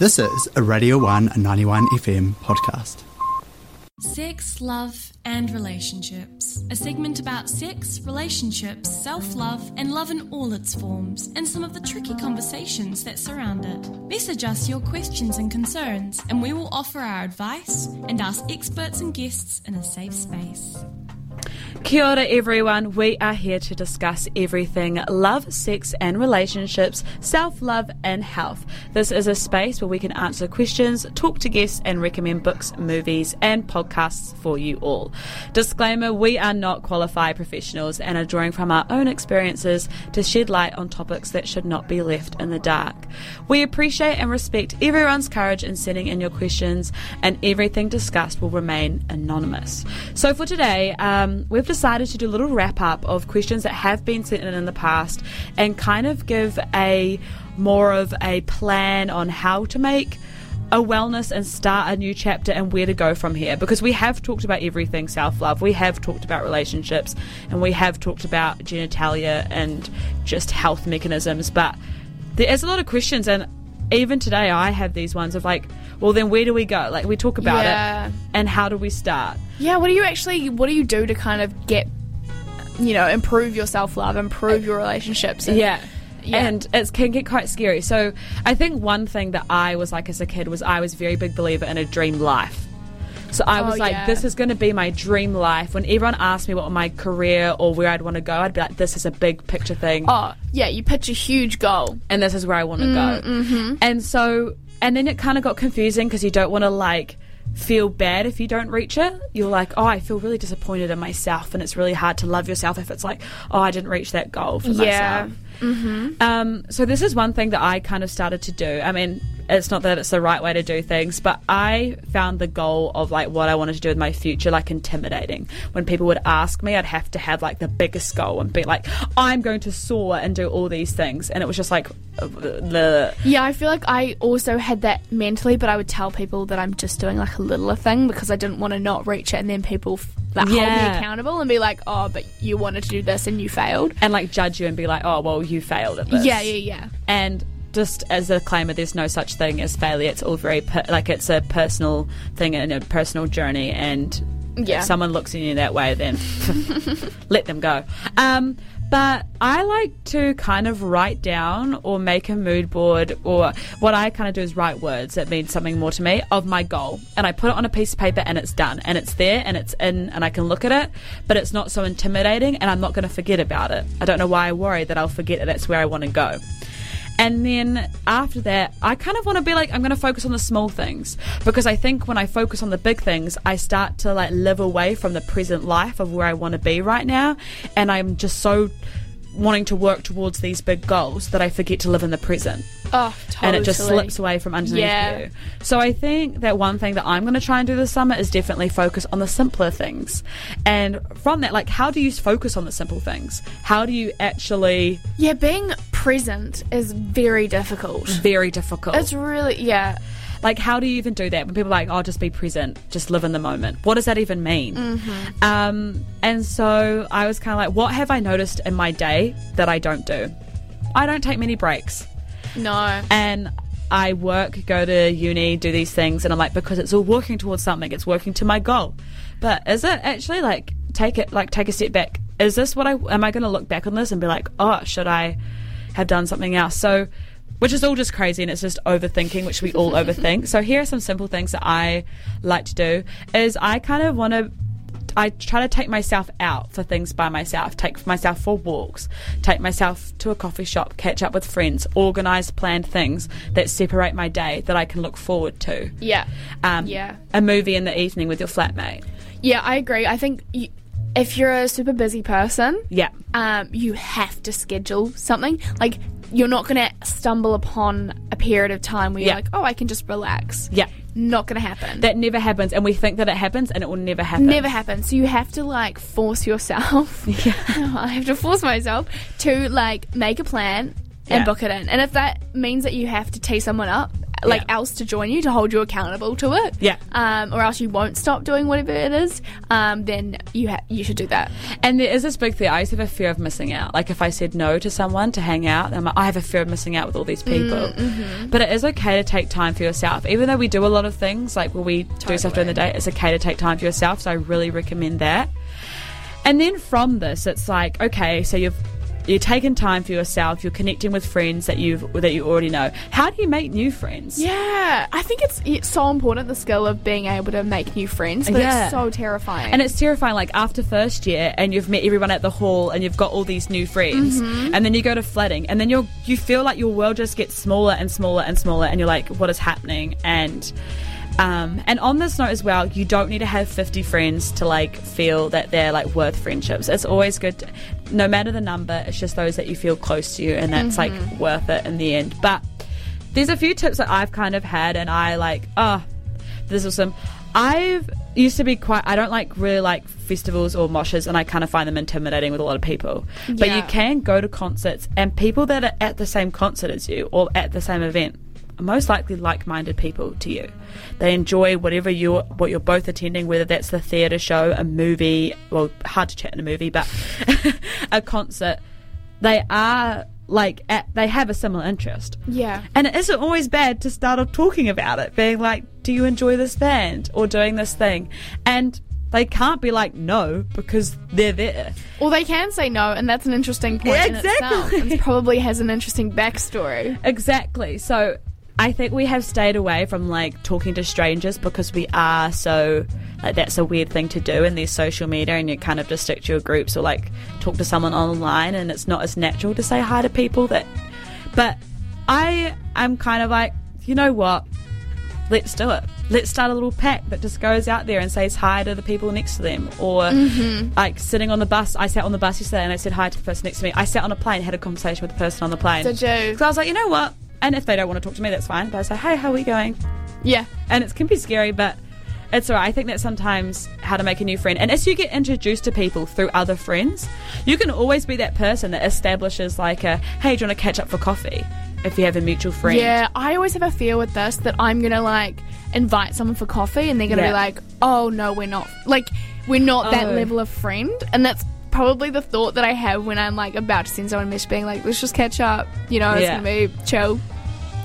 This is a Radio 1 91 FM podcast. Sex, Love, and Relationships. A segment about sex, relationships, self love, and love in all its forms, and some of the tricky conversations that surround it. Message us your questions and concerns, and we will offer our advice and ask experts and guests in a safe space. Kia ora, everyone. We are here to discuss everything love, sex, and relationships, self love, and health. This is a space where we can answer questions, talk to guests, and recommend books, movies, and podcasts for you all. Disclaimer we are not qualified professionals and are drawing from our own experiences to shed light on topics that should not be left in the dark. We appreciate and respect everyone's courage in sending in your questions, and everything discussed will remain anonymous. So, for today, um, we've decided to do a little wrap up of questions that have been sent in in the past and kind of give a more of a plan on how to make a wellness and start a new chapter and where to go from here. Because we have talked about everything self love, we have talked about relationships, and we have talked about genitalia and just health mechanisms, but there is a lot of questions and even today I have these ones of like, well then where do we go? Like we talk about Yeah. it and how do we start? Yeah, what do you actually what do you do to kind of get you know, improve your self love, improve your relationships? and- Yeah. Yeah. And it can get quite scary. So I think one thing that I was like as a kid was I was a very big believer in a dream life. So I was Oh, like, yeah. this is going to be my dream life. When everyone asked me what my career or where I'd want to go, I'd be like, this is a big picture thing. Oh, yeah, you pitch a huge goal. and this is where I want to go. Mm-hmm. And so, and then it kind of got confusing because you don't want to like feel bad if you don't reach it. You're like, oh, I feel really disappointed in myself, and it's really hard to love yourself if it's like, oh, I didn't reach that goal for myself. Yeah. myself. Um, so this is one thing that I kind of started to do. I mean, it's not that it's the right way to do things, but I found the goal of like what I wanted to do with my future like intimidating. When people would ask me, I'd have to have like the biggest goal and be like, I'm going to soar and do all these things, and it was just like uh, the Yeah, I feel like I also had that mentally, but I would tell people that I'm just doing like a littler thing because I didn't want to not reach it, and then people f- like hold me accountable and be like, "Oh, but you wanted to do this and you failed." and like judge you and be like, oh well, you failed at this. Yeah, yeah, yeah. And just as a claimer, there's no such thing as failure. It's all very per- like it's a personal thing and a personal journey. And Yeah. if someone looks at you that way, then let them go. Um, but I like to kind of write down or make a mood board, or what I kind of do is write words that mean something more to me of my goal. And I put it on a piece of paper and it's done. And it's there and it's in and I can look at it, but it's not so intimidating and I'm not going to forget about it. I don't know why I worry that I'll forget that that's where I want to go. And then after that, I kind of want to be like, I'm going to focus on the small things because I think when I focus on the big things, I start to like live away from the present life of where I want to be right now. And I'm just so wanting to work towards these big goals that I forget to live in the present. Oh, totally. And it just slips away from underneath Yeah. you. So I think that one thing that I'm going to try and do this summer is definitely focus on the simpler things. And from that, like, how do you focus on the simple things? How do you actually Yeah, being present is very difficult. very difficult? It's really yeah. Like, how do you even do that? When people are like, oh, just be present, just live in the moment. What does that even mean? Um, and so I was kind of like, what have I noticed in my day that I don't do? I don't take many breaks. No. And I work, go to uni, do these things, and I'm like, because it's all working towards something, it's working to my goal. But is it actually like, take it, like, take a step back? Is this what I, am I going to look back on this and be like, oh, should I have done something else? So, which is all just crazy and it's just overthinking, which we all overthink. So here are some simple things that I like to do is I kind of want to I try to take myself out for things by myself, take myself for walks, take myself to a coffee shop, catch up with friends, organise planned things that separate my day that I can look forward to. Yeah. Um, Yeah. A movie in the evening with your flatmate. Yeah, I agree. I think if you're a super busy person, Yeah. um, you have to schedule something. Like you're not going to stumble upon a period of time where Yeah. you're like, oh, I can just relax. Yeah. Not going to happen. That never happens, and we think that it happens, and it will never happen. Never happens. So you have to like force yourself. I have to force myself to like make a plan and Yeah. book it in. And if that means that you have to tee someone up like Yeah. else to join you to hold you accountable to it. Yeah. Um, or else you won't stop doing whatever it is. Um, then you ha- you should do that. And there is this big fear. I used to have a fear of missing out. Like if I said no to someone to hang out, I'm like, I have a fear of missing out with all these people. But it is okay to take time for yourself. Even though we do a lot of things, like when we do stuff during the day, it's okay to take time for yourself. So I really recommend that. And then from this, it's like, okay, so you've you're taking time for yourself. You're connecting with friends that you've that you already know. How do you make new friends? Yeah, I think it's, it's so important the skill of being able to make new friends, but Yeah. it's so terrifying. And it's terrifying, like after first year, and you've met everyone at the hall, and you've got all these new friends, mm-hmm. and then you go to flooding, and then you're you feel like your world just gets smaller and smaller and smaller, and you're like, what is happening? And um, and on this note as well, you don't need to have 50 friends to like feel that they're like worth friendships. It's always good, to, no matter the number. It's just those that you feel close to you, and that's like worth it in the end. But there's a few tips that I've kind of had, and I like, oh, this is some. I've used to be quite. I don't like really like festivals or moshes, and I kind of find them intimidating with a lot of people. But you can go to concerts, and people that are at the same concert as you or at the same event most likely like-minded people to you. They enjoy whatever you what you're both attending, whether that's the theatre show, a movie. Well, hard to chat in a movie, but a concert. They are like at, they have a similar interest. yeah. And it isn't always bad to start off talking about it, being like, do you enjoy this band or doing this thing? And they can't be like, no, because they're there. Or they can say no, and that's an interesting point Yeah, in itself. exactly. It probably has an interesting backstory. Exactly. So I think we have stayed away from like talking to strangers because we are so like that's a weird thing to do in their social media and you kind of just stick to your groups or like talk to someone online and it's not as natural to say hi to people that but I am kind of like, you know what? Let's do it. Let's start a little pack that just goes out there and says hi to the people next to them. Or like sitting on the bus. I sat on the bus yesterday and I said hi to the person next to me. I sat on a plane, had a conversation with the person on the plane. Did you? So I was like, you know what? And if they don't want to talk to me, that's fine. But I say, hey, how are we going? Yeah. And it can be scary, but it's alright. I think that sometimes how to make a new friend. And as you get introduced to people through other friends, you can always be that person that establishes like a, hey, do you want to catch up for coffee? If you have a mutual friend. Yeah, I always have a fear with this that I'm gonna like invite someone for coffee and they're gonna Yeah. be like, oh no, we're not like we're not that Oh. level of friend, and that's probably the thought that I have when I'm like about to send someone a message being like, let's just catch up, you know, it's Yeah. gonna be chill.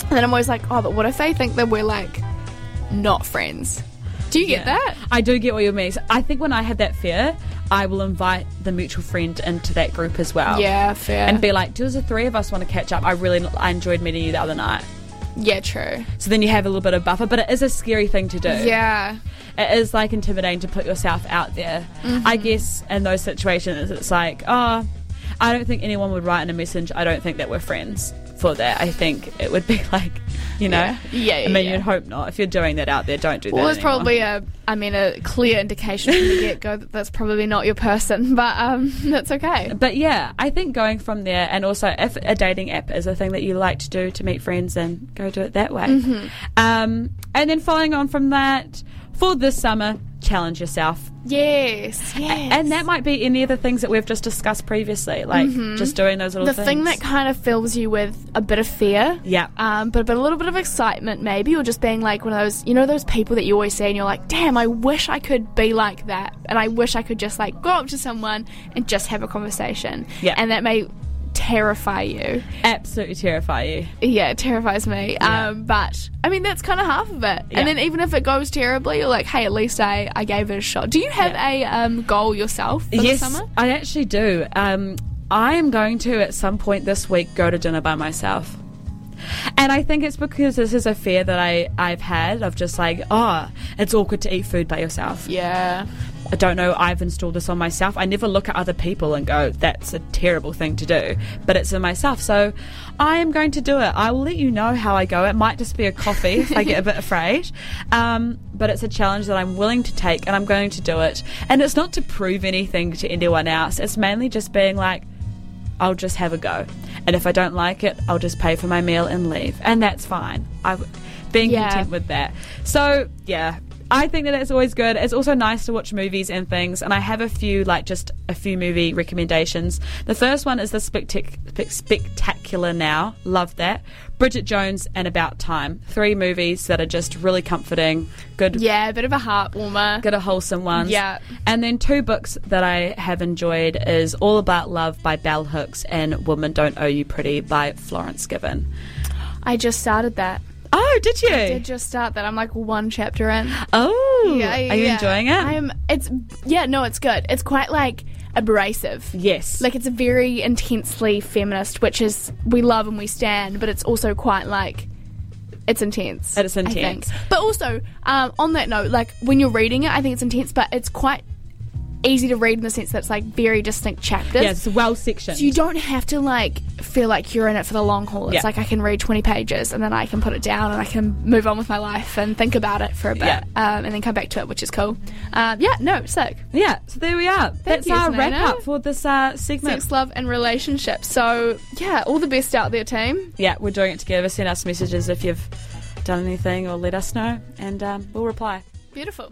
And then I'm always like, oh, but what if they think that we're like not friends? Do you get Yeah. that? I do get what you mean. I think when I have that fear, I will invite the mutual friend into that group as well. Yeah, fair. And be like, does the three of us want to catch up? I really I enjoyed meeting you the other night. Yeah, true. So then you have a little bit of buffer, but it is a scary thing to do. Yeah. It is like intimidating to put yourself out there. Mm-hmm. I guess in those situations, it's like, oh, I don't think anyone would write in a message, I don't think that we're friends for that. I think it would be like, you know, Yeah. Yeah, yeah, I mean, yeah. you'd hope not. If you're doing that out there, don't do Well, that. there's anymore. probably a, I mean, a clear indication from the get go that that's probably not your person, but um, that's okay. But yeah, I think going from there, and also if a dating app is a thing that you like to do to meet friends, then go do it that way. Mm-hmm. Um, and then following on from that, for this summer, challenge yourself. Yes, yes. And that might be any of the things that we've just discussed previously, like just doing those little things. the things. thing that kind of fills you with a bit of fear. Yeah. Um, but, but a little bit of excitement, maybe, or just being like one of those, you know, those people that you always see and you're like, damn, I wish I could be like that. And I wish I could just like go up to someone and just have a conversation. Yeah. And that may terrify you. absolutely terrify you. Yeah, it terrifies me. Yeah. Um, but I mean, that's kind of half of it. Yeah. And then even if it goes terribly, you're like, hey, at least I, I gave it a shot. Do you have Yeah. a um, goal yourself for yes, the summer? I actually do. Um, I am going to at some point this week go to dinner by myself. And I think it's because this is a fear that I, I've had of just like, oh, it's awkward to eat food by yourself. Yeah. I don't know, I've installed this on myself. I never look at other people and go, that's a terrible thing to do. But it's in myself. So I am going to do it. I will let you know how I go. It might just be a coffee if I get a bit afraid. Um, but it's a challenge that I'm willing to take and I'm going to do it. And it's not to prove anything to anyone else, it's mainly just being like, I'll just have a go. And if I don't like it, I'll just pay for my meal and leave. And that's fine. I being Yeah. content with that. So, yeah, I think that it's always good. It's also nice to watch movies and things, and I have a few, like just a few movie recommendations. The first one is the spectac- Spectacular Now. Love that. Bridget Jones and About Time. Three movies that are just really comforting, good, Yeah, a bit of a heart warmer. good, a wholesome ones. Yeah. And then two books that I have enjoyed is All About Love by Bell Hooks and Women Don't Owe You Pretty by Florence Given. I just started that. Oh, did you? I did just start that. I'm like one chapter in. Oh, Yeah, are you yeah. enjoying it? I'm. It's yeah. No, it's good. It's quite like abrasive. yes. Like it's a very intensely feminist, which is we love and we stand, but it's also quite like it's intense. It's I think. intense. But also, um, on that note, like when you're reading it, I think it's intense, but it's quite easy to read in the sense that it's like very distinct chapters. yeah, it's well sectioned. So you don't have to like feel like you're in it for the long haul. It's Yeah. like I can read 20 pages and then I can put it down and I can move on with my life and think about it for a bit Yeah. um, and then come back to it, which is cool. Um, yeah, no, sick. Yeah, so there we are. That's you, our Selena. wrap up for this uh, segment. Sex, love, and relationships. So yeah, all the best out there, team. Yeah, we're doing it together. Send us messages if you've done anything or let us know, and um, we'll reply. Beautiful.